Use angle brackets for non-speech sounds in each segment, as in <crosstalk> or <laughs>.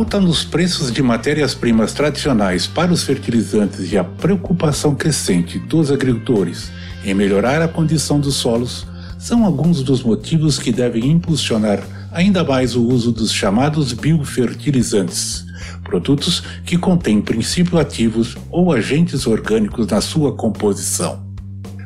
Alta nos preços de matérias-primas tradicionais para os fertilizantes e a preocupação crescente dos agricultores em melhorar a condição dos solos são alguns dos motivos que devem impulsionar ainda mais o uso dos chamados biofertilizantes, produtos que contêm princípios ativos ou agentes orgânicos na sua composição.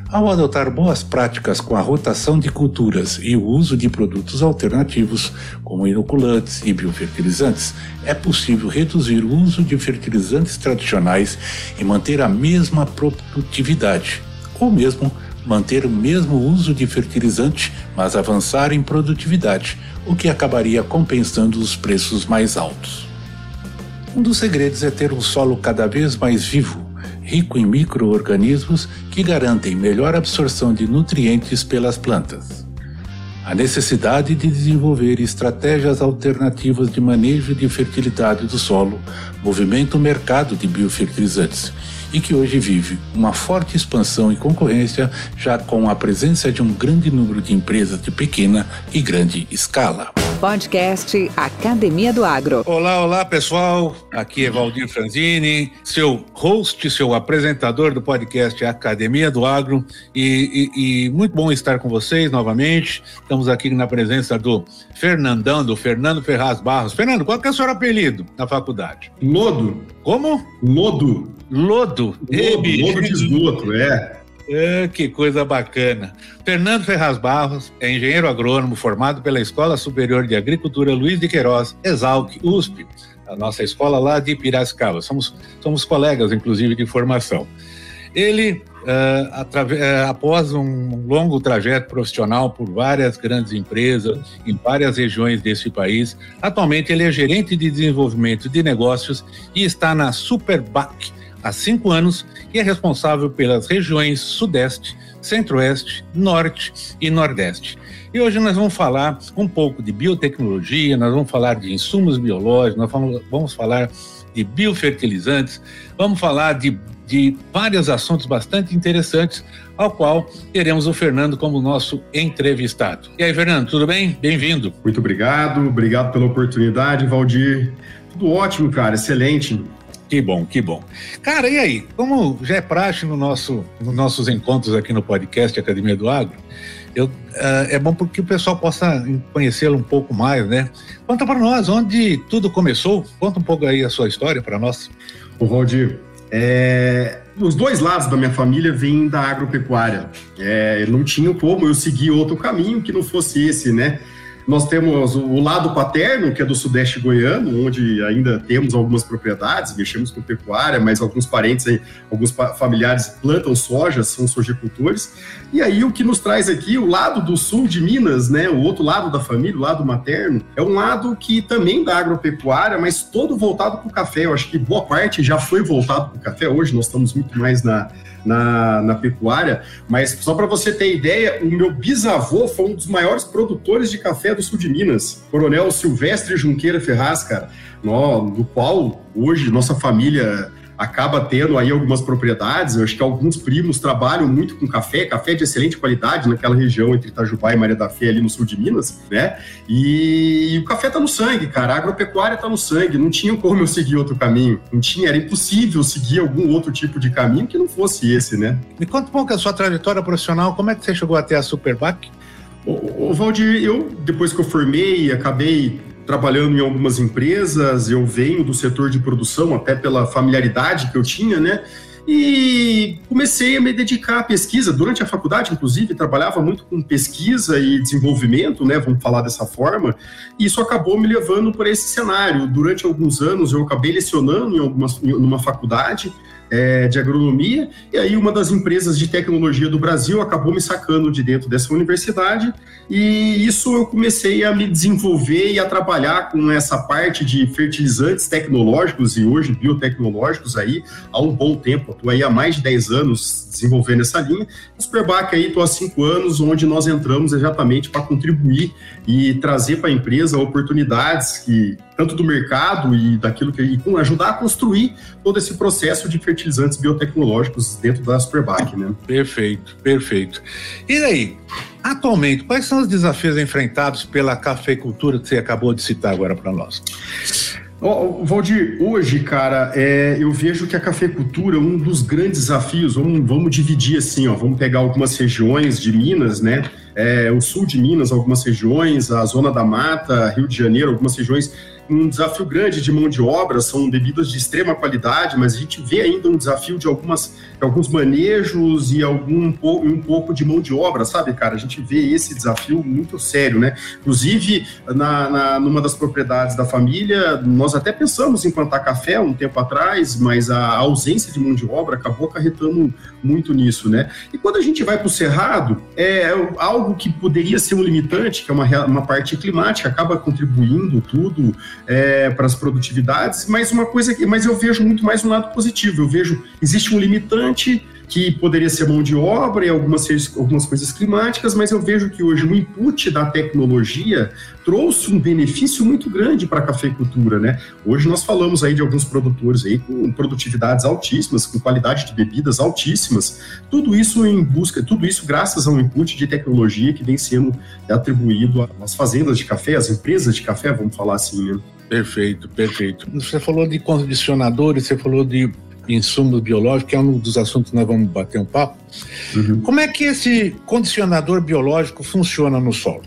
Ao adotar boas práticas com a rotação de culturas e o uso de produtos alternativos, como inoculantes e biofertilizantes, é possível reduzir o uso de fertilizantes tradicionais e manter a mesma produtividade, ou mesmo manter o mesmo uso de fertilizante, mas avançar em produtividade, o que acabaria compensando os preços mais altos. Um dos segredos é ter um solo cada vez mais vivo, rico em micro-organismos que garantem melhor absorção de nutrientes pelas plantas. A necessidade de desenvolver estratégias alternativas de manejo de fertilidade do solo movimenta o mercado de biofertilizantes e que hoje vive uma forte expansão e concorrência, já com a presença de um grande número de empresas de pequena e grande escala. Podcast Academia do Agro. Olá, olá pessoal. Aqui é Valdir Franzini, seu host, seu apresentador do podcast Academia do Agro. E, e, e, muito bom estar com vocês novamente. Estamos aqui na presença do Fernandão, do Fernando Ferraz Barros. Fernando, qual que é o seu apelido na faculdade? Lodo. Como? Lodo. Lodo. Lodo, lodo de esgoto, é. É, que coisa bacana. Fernando Ferraz Barros é engenheiro agrônomo formado pela Escola Superior de Agricultura Luiz de Queiroz, Exalc, USP, a nossa escola lá de Piracicaba. Somos, somos colegas, inclusive, de formação. Ele, uh, uh, após um longo trajeto profissional por várias grandes empresas em várias regiões desse país, atualmente ele é gerente de desenvolvimento de negócios e está na Superbac, há cinco anos e é responsável pelas regiões Sudeste, Centro-Oeste, Norte e Nordeste. E hoje nós vamos falar um pouco de biotecnologia, nós vamos falar de insumos biológicos, nós vamos, falar de biofertilizantes, vamos falar de, de vários assuntos bastante interessantes, ao qual teremos o Fernando como nosso entrevistado. E aí, Fernando, tudo bem? Bem-vindo. Muito obrigado, obrigado pela oportunidade, Valdir. Tudo ótimo, cara, excelente. Que bom, que bom. Cara, e aí? Como já é praxe no nosso, nos nossos encontros aqui no podcast Academia do Agro, eu, uh, é bom porque o pessoal possa conhecê-lo um pouco mais, né? Conta para nós onde tudo começou. Conta um pouco aí a sua história para nós. O Valdir, é, os dois lados da minha família vêm da agropecuária. É, não tinha como eu seguir outro caminho que não fosse esse, né? Nós temos o lado paterno, que é do sudeste goiano, onde ainda temos algumas propriedades, mexemos com pecuária, mas alguns parentes alguns familiares plantam soja, são sojicultores. E aí o que nos traz aqui, o lado do sul de Minas, né, o outro lado da família, o lado materno, é um lado que também da agropecuária, mas todo voltado para o café. Eu acho que boa parte já foi voltado para o café. Hoje nós estamos muito mais na na, na pecuária, mas só para você ter ideia, o meu bisavô foi um dos maiores produtores de café do sul de Minas, Coronel Silvestre Junqueira Ferraz, cara, no, no qual hoje nossa família acaba tendo aí algumas propriedades. Eu acho que alguns primos trabalham muito com café, café de excelente qualidade naquela região entre Itajubá e Maria da Fé, ali no sul de Minas, né? E, o café tá no sangue, cara. A agropecuária tá no sangue. Não tinha como eu seguir outro caminho. Não tinha, era impossível seguir algum outro tipo de caminho que não fosse esse, né? Me conta um pouco a sua trajetória profissional. Como é que você chegou até a Superbac? Ô Valdir, eu, depois que eu formei, acabei trabalhando em algumas empresas, eu venho do setor de produção, até pela familiaridade que eu tinha, né? E comecei a me dedicar à pesquisa. Durante a faculdade, inclusive, trabalhava muito com pesquisa e desenvolvimento, né? Vamos falar dessa forma. E isso acabou me levando para esse cenário. Durante alguns anos, eu acabei lecionando em algumas, em uma faculdade é, de agronomia, e aí uma das empresas de tecnologia do Brasil acabou me sacando de dentro dessa universidade, e isso eu comecei a me desenvolver e a trabalhar com essa parte de fertilizantes tecnológicos e hoje biotecnológicos aí há um bom tempo. Estou aí há mais de 10 anos desenvolvendo essa linha. Superbac aí estou há 5 anos, onde nós entramos exatamente para contribuir e trazer para a empresa oportunidades que tanto do mercado e daquilo que e ajudar a construir todo esse processo de fertilizantes biotecnológicos dentro da Superbac, né? Perfeito, perfeito. E aí, atualmente, quais são os desafios enfrentados pela cafeicultura que você acabou de citar agora para nós? Oh, Valdir, hoje, cara, é, eu vejo que a cafeicultura, um dos grandes desafios, vamos, vamos dividir assim, ó, vamos pegar algumas regiões de Minas, né? É, o sul de Minas, algumas regiões, a zona da mata, Rio de Janeiro, algumas regiões um desafio grande de mão de obra, são bebidas de extrema qualidade, mas a gente vê ainda um desafio de algumas, alguns manejos e algum um pouco de mão de obra, sabe, cara? A gente vê esse desafio muito sério, né? Inclusive, na, na, numa das propriedades da família, nós até pensamos em plantar café um tempo atrás, mas a ausência de mão de obra acabou acarretando muito nisso, né? E quando a gente vai para o Cerrado, é algo que poderia ser um limitante, que é uma, uma parte climática, acaba contribuindo tudo, é, para as produtividades, mas uma coisa que, mas eu vejo muito mais um lado positivo. Eu vejo existe um limitante que poderia ser mão de obra e algumas, algumas coisas climáticas, mas eu vejo que hoje o input da tecnologia trouxe um benefício muito grande para a cafeicultura, né? Hoje nós falamos aí de alguns produtores aí com produtividades altíssimas, com qualidade de bebidas altíssimas, tudo isso em busca, tudo isso graças a um input de tecnologia que vem sendo atribuído às fazendas de café, às empresas de café, vamos falar assim, né? Perfeito, perfeito. Você falou de condicionadores, você falou de insumo biológico, que é um dos assuntos que nós vamos bater um papo. Uhum. Como é que esse condicionador biológico funciona no solo?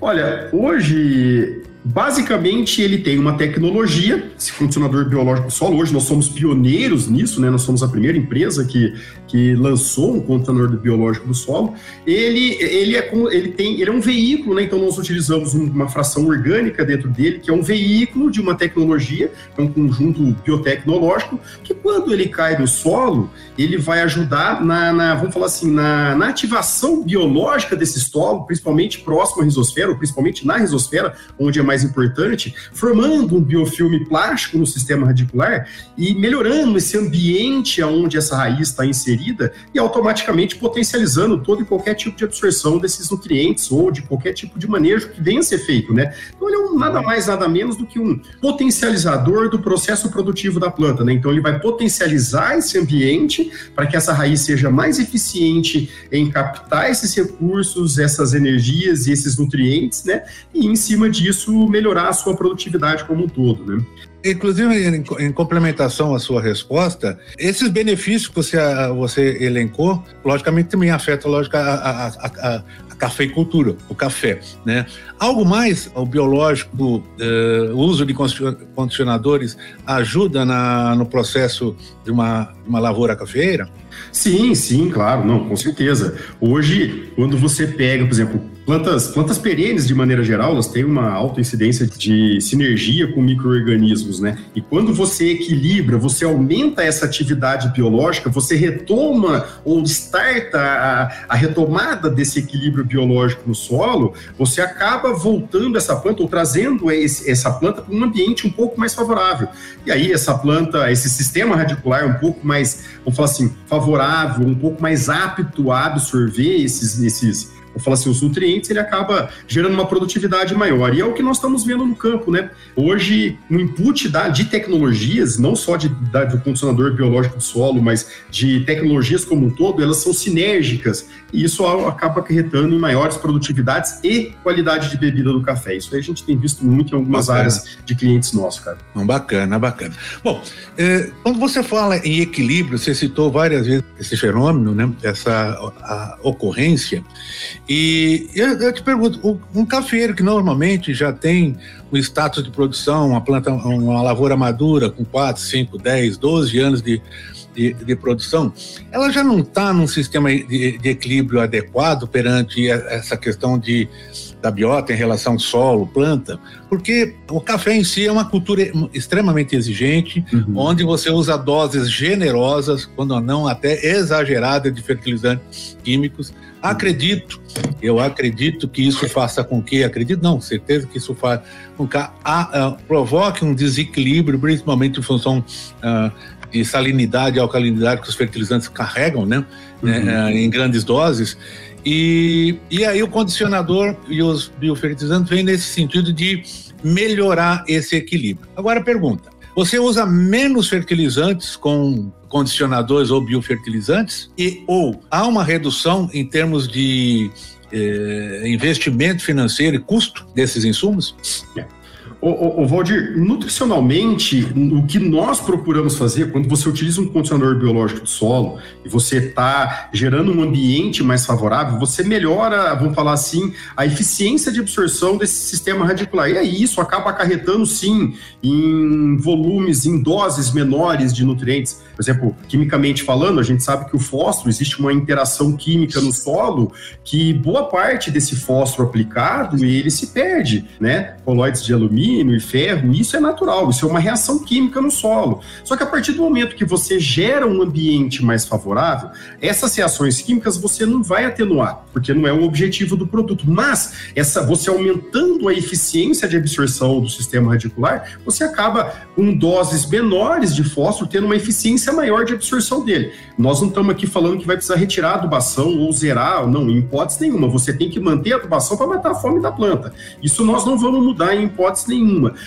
Olha, hoje Basicamente, ele tem uma tecnologia, esse condicionador biológico solo. Hoje nós somos pioneiros nisso, né? Nós somos a primeira empresa que, que lançou um condicionador biológico do solo. Ele, ele, é, ele, tem, ele é um veículo, né? Então nós utilizamos uma fração orgânica dentro dele, que é um veículo de uma tecnologia, é um conjunto biotecnológico, que quando ele cai no solo, ele vai ajudar na, na vamos falar assim, na, na ativação biológica desse solo, principalmente próximo à risosfera, ou principalmente na risosfera, onde é mais mais importante, formando um biofilme plástico no sistema radicular e melhorando esse ambiente onde essa raiz está inserida e automaticamente potencializando todo e qualquer tipo de absorção desses nutrientes ou de qualquer tipo de manejo que venha a ser feito, né? Então ele é um, nada mais, nada menos do que um potencializador do processo produtivo da planta, né? Então ele vai potencializar esse ambiente para que essa raiz seja mais eficiente em captar esses recursos, essas energias e esses nutrientes, né? E em cima disso melhorar a sua produtividade como um todo, né? Inclusive, em, em, complementação à sua resposta, esses benefícios que você, você elencou, logicamente também afetam lógica, a, a, a, a cafeicultura, o café. Né? Algo mais, o biológico, uh, o uso de condicionadores ajuda na, no processo de uma, uma lavoura cafeeira? Sim, sim, claro, não, com certeza. Hoje, quando você pega, por exemplo, plantas, plantas perenes de maneira geral, elas têm uma alta incidência de sinergia com micro-organismos, né? E quando você equilibra, você aumenta essa atividade biológica, você retoma ou starta a, a retomada desse equilíbrio biológico no solo, você acaba voltando essa planta ou trazendo esse, essa planta para um ambiente um pouco mais favorável. E aí essa planta, esse sistema radicular um pouco mais, vamos falar assim, favorável, um pouco mais apto a absorver esses, esses vou falar assim, os nutrientes, ele acaba gerando uma produtividade maior. E é o que nós estamos vendo no campo, né? Hoje, o input da, de tecnologias, não só de, da, do condicionador biológico do solo, mas de tecnologias como um todo, elas são sinérgicas. E isso acaba acarretando em maiores produtividades e qualidade de bebida do café. Isso aí a gente tem visto muito em algumas bacana. áreas de clientes nossos, cara. Bacana, bacana. Bom, eh, quando você fala em equilíbrio, você citou várias vezes esse fenômeno, né? Essa ocorrência. E eu, eu te pergunto, um cafeiro que normalmente já tem o status de produção, uma planta, uma lavoura madura com 4, 5, 10, 12 anos de, de, de produção, ela já não está num sistema de, de, equilíbrio adequado perante essa questão de, da biota em relação solo, planta, porque o café em si é uma cultura extremamente exigente, uhum. onde você usa doses generosas, quando não até exageradas de fertilizantes químicos. Acredito, eu acredito que isso faça com que, acredito não, certeza que isso faz com que a, a, provoque um desequilíbrio, principalmente em função uh, de salinidade e alcalinidade que os fertilizantes carregam, né uhum. né em grandes doses. E, e aí o condicionador e os biofertilizantes vêm nesse sentido de melhorar esse equilíbrio. Agora pergunta: você usa menos fertilizantes com condicionadores ou biofertilizantes e ou há uma redução em termos de eh, investimento financeiro e custo desses insumos? O, Valdir, nutricionalmente, o que nós procuramos fazer quando você utiliza um condicionador biológico de solo e você está gerando um ambiente mais favorável, você melhora, vamos falar assim, a eficiência de absorção desse sistema radicular. E aí isso acaba acarretando, sim, em volumes, em doses menores de nutrientes. Por exemplo, quimicamente falando, a gente sabe que o fósforo, existe uma interação química no solo que boa parte desse fósforo aplicado, ele se perde, né? Coloides de alumínio alumínio e ferro, isso é natural, isso é uma reação química no solo. Só que a partir do momento que você gera um ambiente mais favorável, essas reações químicas você não vai atenuar, porque não é o objetivo do produto. Mas essa, você aumentando a eficiência de absorção do sistema radicular, você acaba com doses menores de fósforo tendo uma eficiência maior de absorção dele. Nós não estamos aqui falando que vai precisar retirar a adubação ou zerar, não, em hipótese nenhuma. Você tem que manter a adubação para matar a fome da planta. Isso nós não vamos mudar em hipótese nenhuma.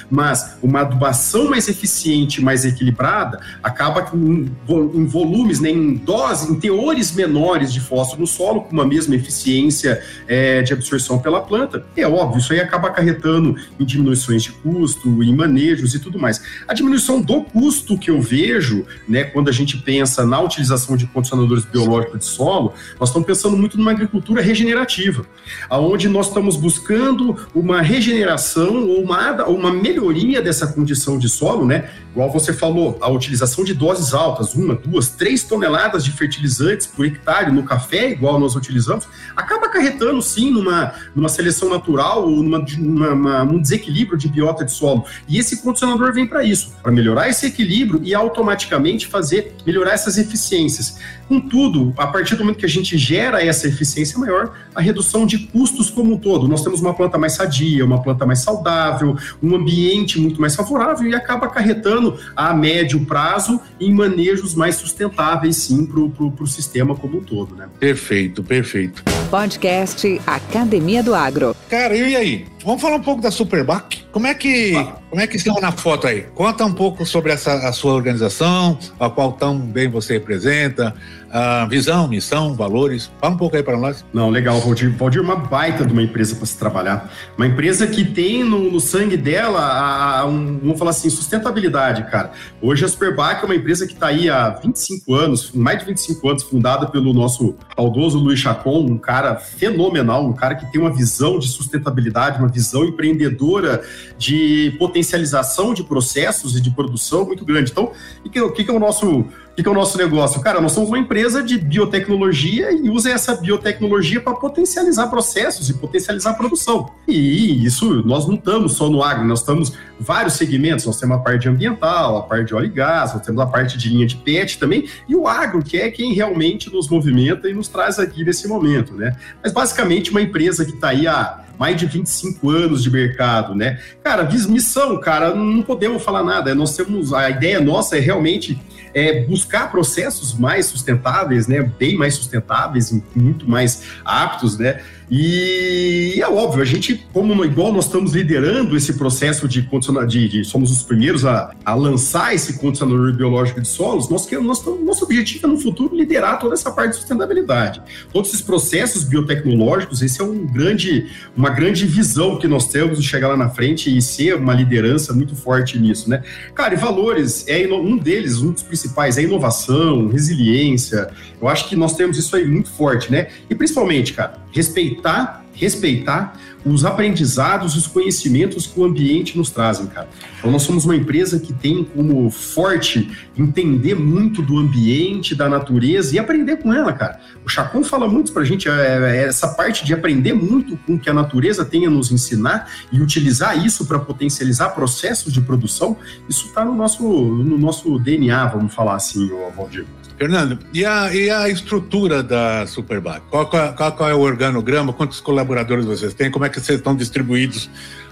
Mas uma adubação mais eficiente, mais equilibrada, acaba com, em volumes, né, em doses, em teores menores de fósforo no solo, com uma mesma eficiência é, de absorção pela planta. É óbvio, isso aí acaba acarretando em diminuições de custo, em manejos e tudo mais. A diminuição do custo que eu vejo, né, quando a gente pensa na utilização de condicionadores biológicos de solo, nós estamos pensando muito numa agricultura regenerativa, aonde nós estamos buscando uma regeneração ou uma, uma melhoria dessa condição de solo, né? Igual você falou, a utilização de doses altas, uma, duas, três toneladas de fertilizantes por hectare no café, igual nós utilizamos, acaba acarretando sim numa, numa seleção natural ou numa, numa, num desequilíbrio de biota de solo. E esse condicionador vem para isso, para melhorar esse equilíbrio e automaticamente fazer melhorar essas eficiências. Contudo, a partir do momento que a gente gera essa eficiência maior, a redução de custos como um todo. Nós temos uma planta mais sadia, uma planta mais saudável, um ambiente muito mais favorável e acaba acarretando a médio prazo em manejos mais sustentáveis, sim, para o sistema como um todo. Né? Perfeito, perfeito. Podcast Academia do Agro. Cara, e aí? Vamos falar um pouco da Superbac? Como é que como é que estão na foto aí? Conta um pouco sobre essa a sua organização, a qual tão bem você representa, a visão, missão, valores. Fala um pouco aí para nós. Não, legal, Valdir. Valdir é uma baita de uma empresa para se trabalhar. Uma empresa que tem no, no sangue dela, a, a, um, vamos falar assim, sustentabilidade, cara. Hoje a Superbac é uma empresa que está aí há 25 anos, mais de 25 anos, fundada pelo nosso saudoso Luiz Chacon, um cara fenomenal, um cara que tem uma visão de sustentabilidade, uma visão empreendedora de potencialização de processos e de produção muito grande. Então, o que, que é o nosso que, que é o nosso negócio? Cara, nós somos uma empresa de biotecnologia e usa essa biotecnologia para potencializar processos e potencializar a produção. E isso, nós não estamos só no agro, nós estamos vários segmentos. Nós temos a parte ambiental, a parte de óleo e gás, nós temos a parte de linha de PET também, e o agro, que é quem realmente nos movimenta e nos traz aqui nesse momento, né? Mas basicamente uma empresa que está aí há mais de 25 anos de mercado, né? Cara, missão, cara, não podemos falar nada. Nós temos a ideia nossa é realmente é, buscar processos mais sustentáveis, né, bem mais sustentáveis, muito mais aptos, né, e é óbvio, a gente, como igual nós estamos liderando esse processo de condicionar, de, de, somos os primeiros a, a lançar esse condicionador biológico de solos, nós queremos, nosso, nosso objetivo é no futuro liderar toda essa parte de sustentabilidade. Todos esses processos biotecnológicos, esse é um grande, uma grande visão que nós temos de chegar lá na frente e ser uma liderança muito forte nisso, né? Cara, e valores, é um deles, um dos principais é inovação, resiliência. Eu acho que nós temos isso aí muito forte, né? E principalmente, cara, respeitar respeitar os aprendizados, os conhecimentos que o ambiente nos trazem, cara. Então nós somos uma empresa que tem como forte entender muito do ambiente, da natureza e aprender com ela, cara. O Chacon fala muito pra gente é, é essa parte de aprender muito com o que a natureza tem a nos ensinar e utilizar isso para potencializar processos de produção. Isso está no nosso, no nosso DNA, vamos falar assim, Valdir. Fernando, e a, e a estrutura da Superbac? Qual, qual, qual, é o organograma? Quantos colaboradores vocês têm? Como é que vocês estão distribuídos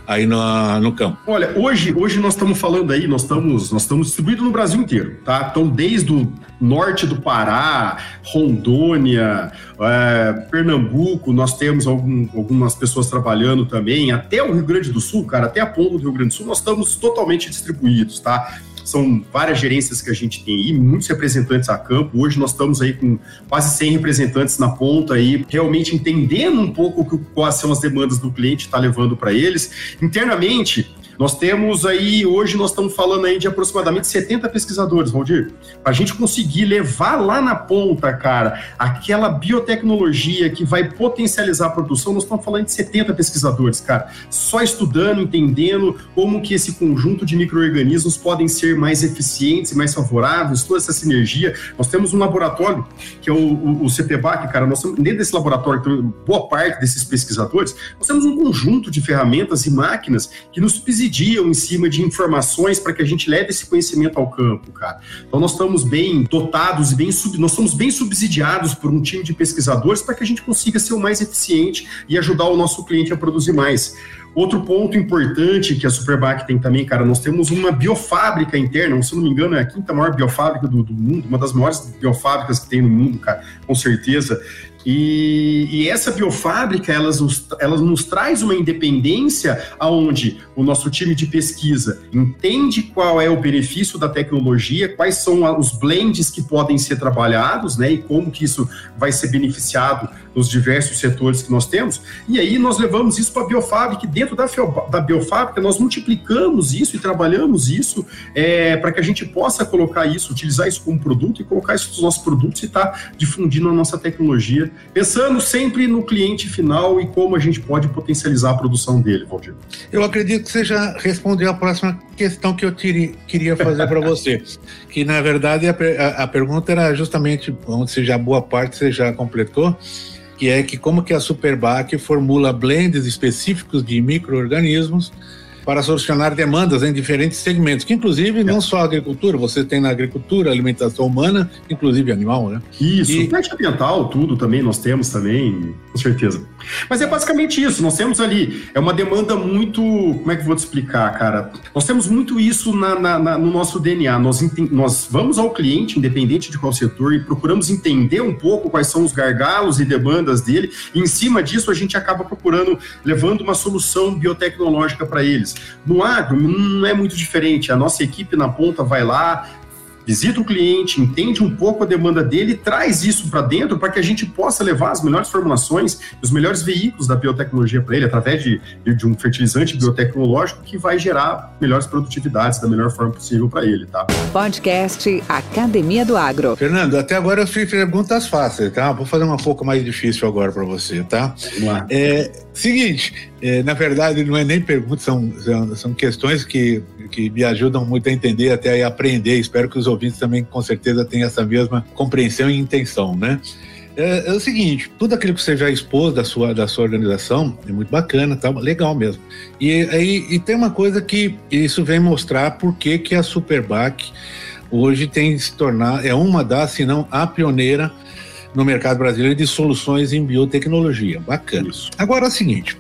aí no, no campo? Olha, hoje, hoje nós estamos falando aí, nós estamos, nós estamos distribuídos no Brasil inteiro, tá? Então, desde o norte do Pará, Rondônia, é, Pernambuco, nós temos algum, algumas pessoas trabalhando também, até o Rio Grande do Sul, cara, até a ponta do Rio Grande do Sul, nós estamos totalmente distribuídos, tá? São várias gerências que a gente tem aí, muitos representantes a campo. Hoje nós estamos aí com quase 100 representantes na ponta aí, realmente entendendo um pouco quais são as demandas do cliente, está levando para eles. Internamente, nós temos aí, hoje nós estamos falando aí de aproximadamente 70 pesquisadores, Valdir, para a gente conseguir levar lá na ponta, cara, aquela biotecnologia que vai potencializar a produção, nós estamos falando de 70 pesquisadores, cara, só estudando, entendendo como que esse conjunto de micro-organismos podem ser mais eficientes mais favoráveis, toda essa sinergia. Nós temos um laboratório, que é o, o, o CPBAC, cara, nós temos, dentro desse laboratório, boa parte desses pesquisadores, nós temos um conjunto de ferramentas e máquinas que nos subsidiam em cima de informações para que a gente leve esse conhecimento ao campo, cara. Então nós estamos bem dotados e bem sub, nós somos bem subsidiados por um time de pesquisadores para que a gente consiga ser o mais eficiente e ajudar o nosso cliente a produzir mais. Outro ponto importante que a Superbac tem também, cara, nós temos uma biofábrica interna, se não me engano, é a quinta maior biofábrica do, do mundo, uma das maiores biofábricas que tem no mundo, cara, com certeza. E, e, essa biofábrica, elas nos, elas nos traz uma independência aonde o nosso time de pesquisa entende qual é o benefício da tecnologia, quais são os blends que podem ser trabalhados, né, e como que isso vai ser beneficiado nos diversos setores que nós temos, e aí nós levamos isso para a biofábrica, e dentro da, da biofábrica nós multiplicamos isso e trabalhamos isso é, para que a gente possa colocar isso, utilizar isso como produto e colocar isso nos nossos produtos e estar tá difundindo a nossa tecnologia, pensando sempre no cliente final e como a gente pode potencializar a produção dele, Valdir. Eu acredito que você já respondeu a próxima questão que eu tiri, queria fazer para você, <laughs> que na verdade a, a, a pergunta era justamente, onde você já boa parte você já completou, que é que como que a Superbac formula blends específicos de micro-organismos para solucionar demandas em diferentes segmentos, que inclusive não só a agricultura, você tem na agricultura, alimentação humana, inclusive animal, né? Isso, e... ambiental, tudo também, nós temos também, com certeza. Mas é basicamente isso, nós temos ali, é uma demanda muito, como é que eu vou te explicar, cara? Nós temos muito isso na, na, na, no nosso DNA, nós, nós vamos ao cliente, independente de qual setor, e procuramos entender um pouco quais são os gargalos e demandas dele, e em cima disso a gente acaba procurando, levando uma solução biotecnológica para eles. No agro, não é muito diferente. A nossa equipe na ponta vai lá, visita o cliente, entende um pouco a demanda dele e traz isso para dentro para que a gente possa levar as melhores formulações, os melhores veículos da biotecnologia para ele, através de, de um fertilizante biotecnológico que vai gerar melhores produtividades da melhor forma possível para ele, tá? Podcast Academia do Agro. Fernando, até agora eu fiz perguntas fáceis, tá? Vou fazer uma pouco mais difícil agora para você, tá? Vamos lá. É, seguinte, é, na verdade não é nem perguntas, são, são, são questões que que me ajudam muito a entender até a aprender. Espero que os ouvintes também, com certeza, tenham essa mesma compreensão e intenção, né? É, é, o seguinte, tudo aquilo que você já expôs da sua, da sua organização é muito bacana, tá legal mesmo. E aí e tem uma coisa que isso vem mostrar por que, que a Superbac hoje tem se tornar, é uma das, se não a pioneira no mercado brasileiro de soluções em biotecnologia. Bacana. Isso. Agora é o seguinte,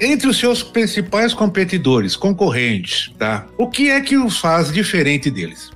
entre os seus principais competidores, concorrentes, tá? O que é que os faz diferente deles?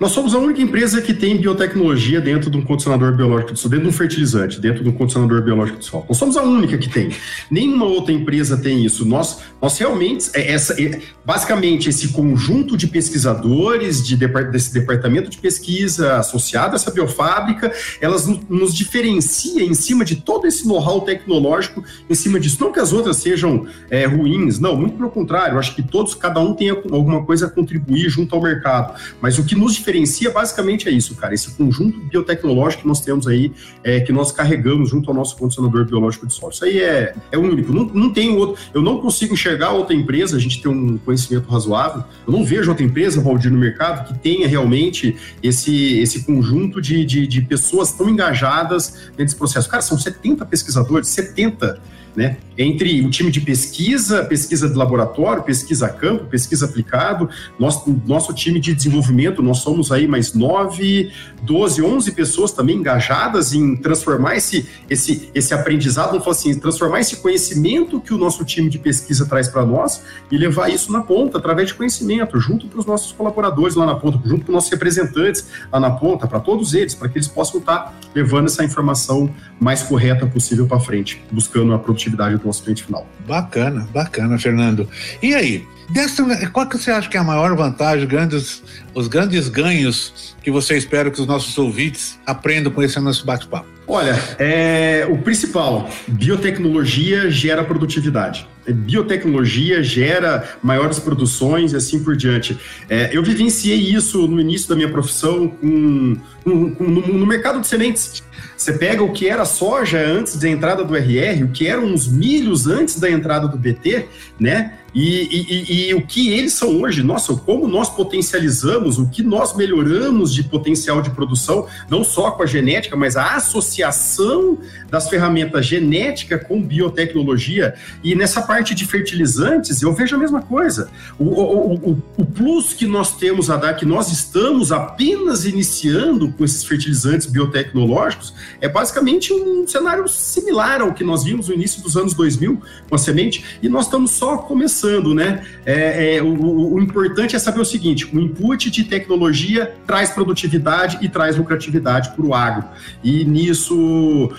Nós somos a única empresa que tem biotecnologia dentro de um condicionador biológico de solo, dentro de um fertilizante, dentro de um condicionador biológico de solo. Nós somos a única que tem. Nenhuma outra empresa tem isso. Nós, nós realmente, é essa, é, basicamente, esse conjunto de pesquisadores de, desse departamento de pesquisa associado a essa biofábrica, elas nos diferencia em cima de todo esse know-how tecnológico, em cima disso. Não que as outras sejam é, ruins, não, muito pelo contrário. Eu acho que todos, cada um tem alguma coisa a contribuir junto ao mercado. Mas o que nos diferencia basicamente é isso, cara. Esse conjunto biotecnológico que nós temos aí, é, que nós carregamos junto ao nosso condicionador biológico de solo. Isso aí é, é único. Não, não tem outro. Eu não consigo enxergar outra empresa, a gente tem um conhecimento razoável. Eu não vejo outra empresa, Valdir, no mercado que tenha realmente esse, esse conjunto de, de, de pessoas tão engajadas desse processo. Cara, são 70 pesquisadores, 70 né? Entre o time de pesquisa, pesquisa de laboratório, pesquisa campo, pesquisa aplicado, nosso, nosso time de desenvolvimento, nós somos aí mais 9, 12, 11 pessoas também engajadas em transformar esse, esse, esse aprendizado, vamos falar assim, transformar esse conhecimento que o nosso time de pesquisa traz para nós e levar isso na ponta, através de conhecimento, junto para os nossos colaboradores lá na ponta, junto os nossos representantes lá na ponta, para todos eles, para que eles possam estar levando essa informação mais correta possível para frente, buscando a produtividade produtividade do nosso cliente final. Bacana, bacana, Fernando. E aí, dessa, qual que você acha que é a maior vantagem, grandes, os grandes ganhos que você espera que os nossos ouvintes aprendam com esse nosso bate-papo? Olha, é, o principal, biotecnologia gera produtividade. Biotecnologia gera maiores produções e assim por diante. É, eu vivenciei isso no início da minha profissão com, com, com no, no mercado de sementes. Você pega o que era soja antes da entrada do RR, o que eram os milhos antes da entrada do BT, né? E, e, e, o que eles são hoje, nossa, como nós potencializamos, o que nós melhoramos de potencial de produção, não só com a genética, mas a associação das ferramentas genética com biotecnologia. E nessa parte de fertilizantes, eu vejo a mesma coisa. O, o, o, o plus que nós temos a dar, que nós estamos apenas iniciando com esses fertilizantes biotecnológicos, é basicamente um cenário similar ao que nós vimos no início dos anos 2000 com a semente, e nós estamos só começando pensando, né? É, é, o, o, importante é saber o seguinte: o input de tecnologia traz produtividade e traz lucratividade para o agro. E nisso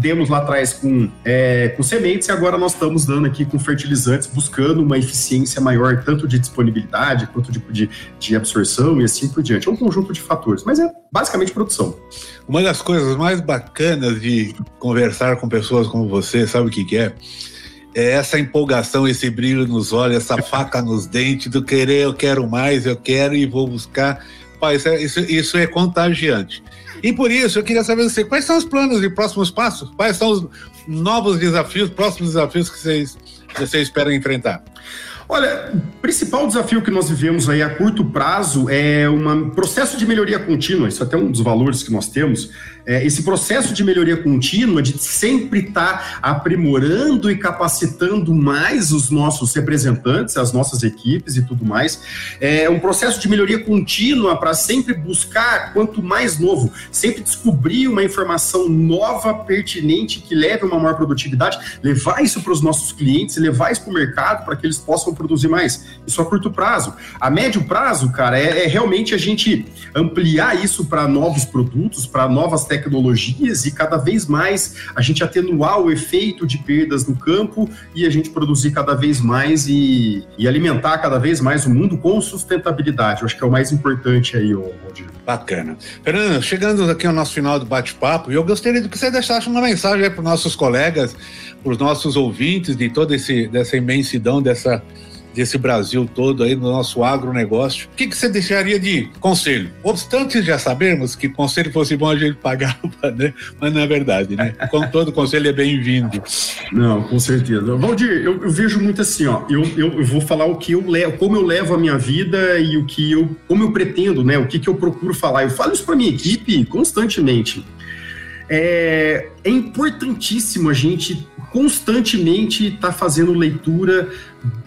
demos lá atrás com, é, com sementes e agora nós estamos dando aqui com fertilizantes, buscando uma eficiência maior, tanto de disponibilidade quanto de, de, de absorção e assim por diante. É um conjunto de fatores, mas é basicamente produção. Uma das coisas mais bacanas de conversar com pessoas como você, sabe o que, que é? É essa empolgação, esse brilho nos olhos, essa faca nos dentes, do querer, eu quero mais, eu quero e vou buscar. Pai, isso, é, isso, isso é contagiante. E por isso eu queria saber você, quais são os planos e próximos passos? Quais são os novos desafios, próximos desafios que vocês, vocês esperam enfrentar? Olha, o principal desafio que nós vivemos aí a curto prazo é um processo de melhoria contínua, isso é até um dos valores que nós temos, é, esse processo de melhoria contínua, de sempre estar tá aprimorando e capacitando mais os nossos representantes, as nossas equipes e tudo mais, é um processo de melhoria contínua para sempre buscar, quanto mais novo, sempre descobrir uma informação nova, pertinente, que leve a uma maior produtividade, levar isso para os nossos clientes, levar isso para o mercado para que eles possam produzir mais. Isso a curto prazo. A médio prazo, cara, é, é realmente a gente ampliar isso para novos produtos, para novas tecnologias e cada vez mais a gente atenuar o efeito de perdas no campo e a gente produzir cada vez mais e, e alimentar cada vez mais o mundo com sustentabilidade. Eu acho que é o mais importante aí, Valdir. Bacana. Fernando, chegando aqui ao nosso final do bate-papo, eu gostaria de que você deixasse uma mensagem para os nossos colegas, para os nossos ouvintes de toda dessa imensidão, dessa desse Brasil todo aí no nosso agronegócio, o que, que você deixaria de conselho? Obstante já sabermos que conselho fosse bom a gente pagava, <laughs> né? Mas não é verdade, né? Com todo conselho é bem-vindo. Não, com certeza. Valdir, eu, eu, vejo muito assim, ó, eu, eu, eu, vou falar o que eu levo, como eu levo a minha vida e o que eu, como eu pretendo, né? O que, que eu procuro falar. Eu falo isso para minha equipe constantemente. É, é importantíssimo a gente constantemente estar tá fazendo leitura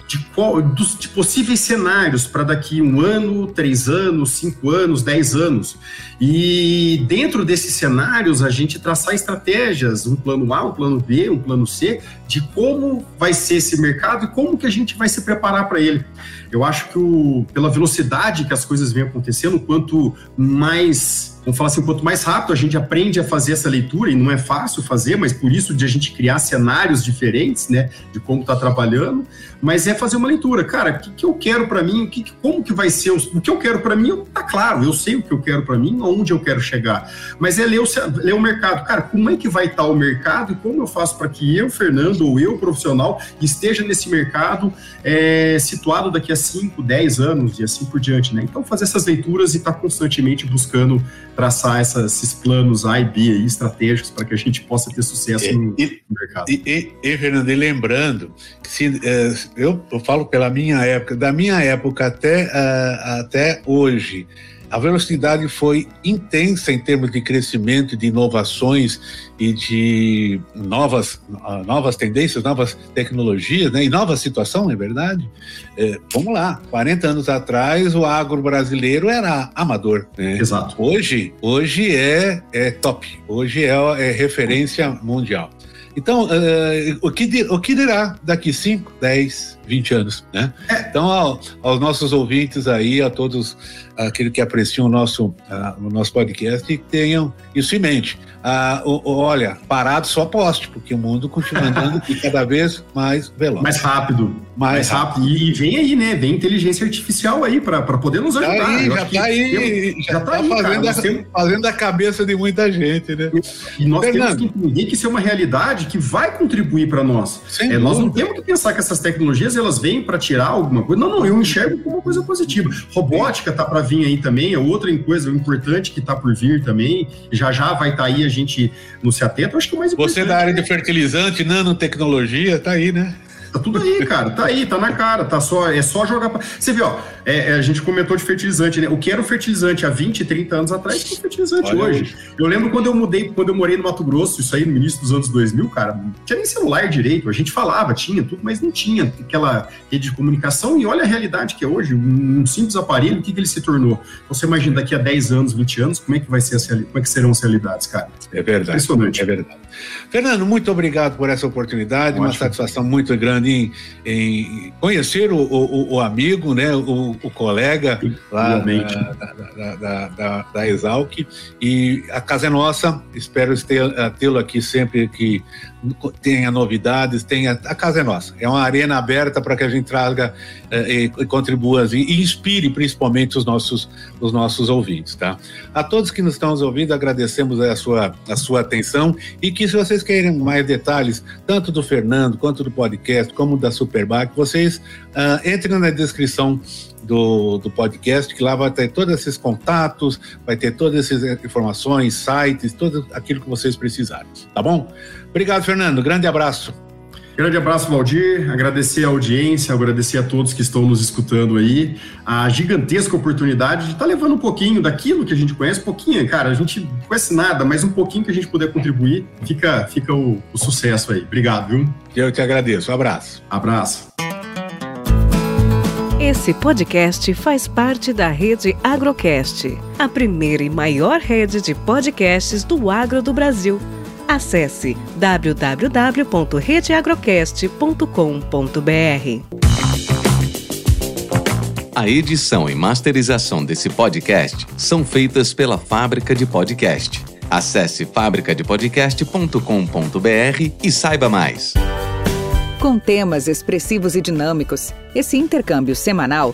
de, qual, dos, de possíveis cenários para daqui um ano, três anos, cinco anos, dez anos. E dentro desses cenários, a gente traçar estratégias, um plano A, um plano B, um plano C, de como vai ser esse mercado e como que a gente vai se preparar para ele. Eu acho que o, pela velocidade que as coisas vêm acontecendo, quanto mais, vamos falar assim, quanto mais rápido a gente aprende a fazer essa leitura, e não é fácil fazer, mas por isso de a gente criar cenários diferentes, né, de como está trabalhando, mas é fazer uma leitura. Cara, o que, que eu quero para mim? Que, como que vai ser? O, o que eu quero para mim, tá claro, eu sei o que eu quero para mim, aonde eu quero chegar. Mas é ler o, ler o mercado. Cara, como é que vai estar tá o mercado e como eu faço para que eu, Fernando, ou eu, profissional, esteja nesse mercado é, situado daqui a 5, 10 anos e assim por diante, né? Então, fazer essas leituras e estar tá constantemente buscando traçar essas, esses planos A e B aí, estratégicos para que a gente possa ter sucesso no, e, no mercado. E, e, e, Fernando, e lembrando que se, é, eu, eu, falo pela minha época, da minha época até, uh, até hoje, a velocidade foi intensa em termos de crescimento, de inovações e de novas, novas tendências, novas tecnologias, né? e nova situação, é verdade? É, vamos lá, 40 anos atrás o agro brasileiro era amador. Né? Exato. Hoje, hoje é, é top, hoje é, é referência mundial. Então, uh, o, que, o que dirá daqui 5, 10, 20 anos, né? Então, ao, aos nossos ouvintes aí, a todos aqueles que apreciam o nosso, uh, o nosso podcast, que tenham isso em mente. Uh, olha, parado só poste, porque o mundo continua andando <laughs> cada vez mais veloz. Mais rápido. Mais, mais rápido. rápido. E vem aí, né? Vem inteligência artificial aí para poder nos ajudar. Tá aí, já está aí, já, já tá, tá aí, fazendo, cara, a, temos... fazendo a cabeça de muita gente, né? E nós Fernando. temos que entender que isso é uma realidade que vai contribuir para nós. É, nós não temos que pensar que essas tecnologias elas vêm para tirar alguma coisa. Não, não, eu enxergo como uma coisa positiva. Robótica tá para vir aí também, é outra coisa importante que tá por vir também. Já já vai estar tá aí, a gente não se atenta. Acho que o mais importante. Você da área de fertilizante, nanotecnologia, tá aí, né? Tá tudo aí, cara. Tá aí, tá na cara. Tá só, é só jogar. Pra... Você viu, ó, é, é, a gente comentou de fertilizante, né? O que era o fertilizante há 20, 30 anos atrás, que é o fertilizante Olha hoje. hoje. Eu lembro quando eu mudei, quando eu morei no Mato Grosso, isso aí no início dos anos 2000, cara, não tinha nem celular direito. A gente falava, tinha tudo, mas não tinha aquela rede de comunicação. E olha a realidade que é hoje. Um, simples aparelho, o que, que ele se tornou? Então, você imagina daqui a 10 anos, 20 anos, como é que vai ser as, como é que serão as realidades, cara? É verdade. Impressionante. É verdade. Fernando, muito obrigado por essa oportunidade. Ótimo. Uma satisfação muito grande em, em conhecer o, o, o amigo, né, o, o colega lá da, da, da, da, Exalc. E a casa é nossa, espero tê-lo aqui sempre que tenha novidades, tenha. A casa é nossa. É uma arena aberta para que a gente traga eh, e, contribua e, e, inspire principalmente os nossos, os nossos ouvintes, tá? A todos que nos estão ouvindo, agradecemos a sua, a sua atenção e se vocês querem mais detalhes, tanto do Fernando quanto do podcast, como da Superbac, vocês uh, entrem na descrição do, do podcast, que lá vai ter todos esses contatos, vai ter todas essas informações, sites, tudo aquilo que vocês precisarem, tá bom? Obrigado, Fernando. Grande abraço. Grande abraço, Valdir. Agradecer a audiência, agradecer a todos que estão nos escutando aí. A gigantesca oportunidade de estar tá levando um pouquinho daquilo que a gente conhece, pouquinho, cara. A gente não conhece nada, mas um pouquinho que a gente puder contribuir, fica, fica o, o sucesso aí. Obrigado, viu? Eu te agradeço. Um abraço. Abraço. Esse podcast faz parte da rede Agrocast, a primeira e maior rede de podcasts do agro do Brasil. Acesse www.redeagrocast.com.br. A edição e masterização desse podcast são feitas pela Fábrica de Podcast. Acesse fabricadepodcast.com.br e saiba mais. Com temas expressivos e dinâmicos, esse intercâmbio semanal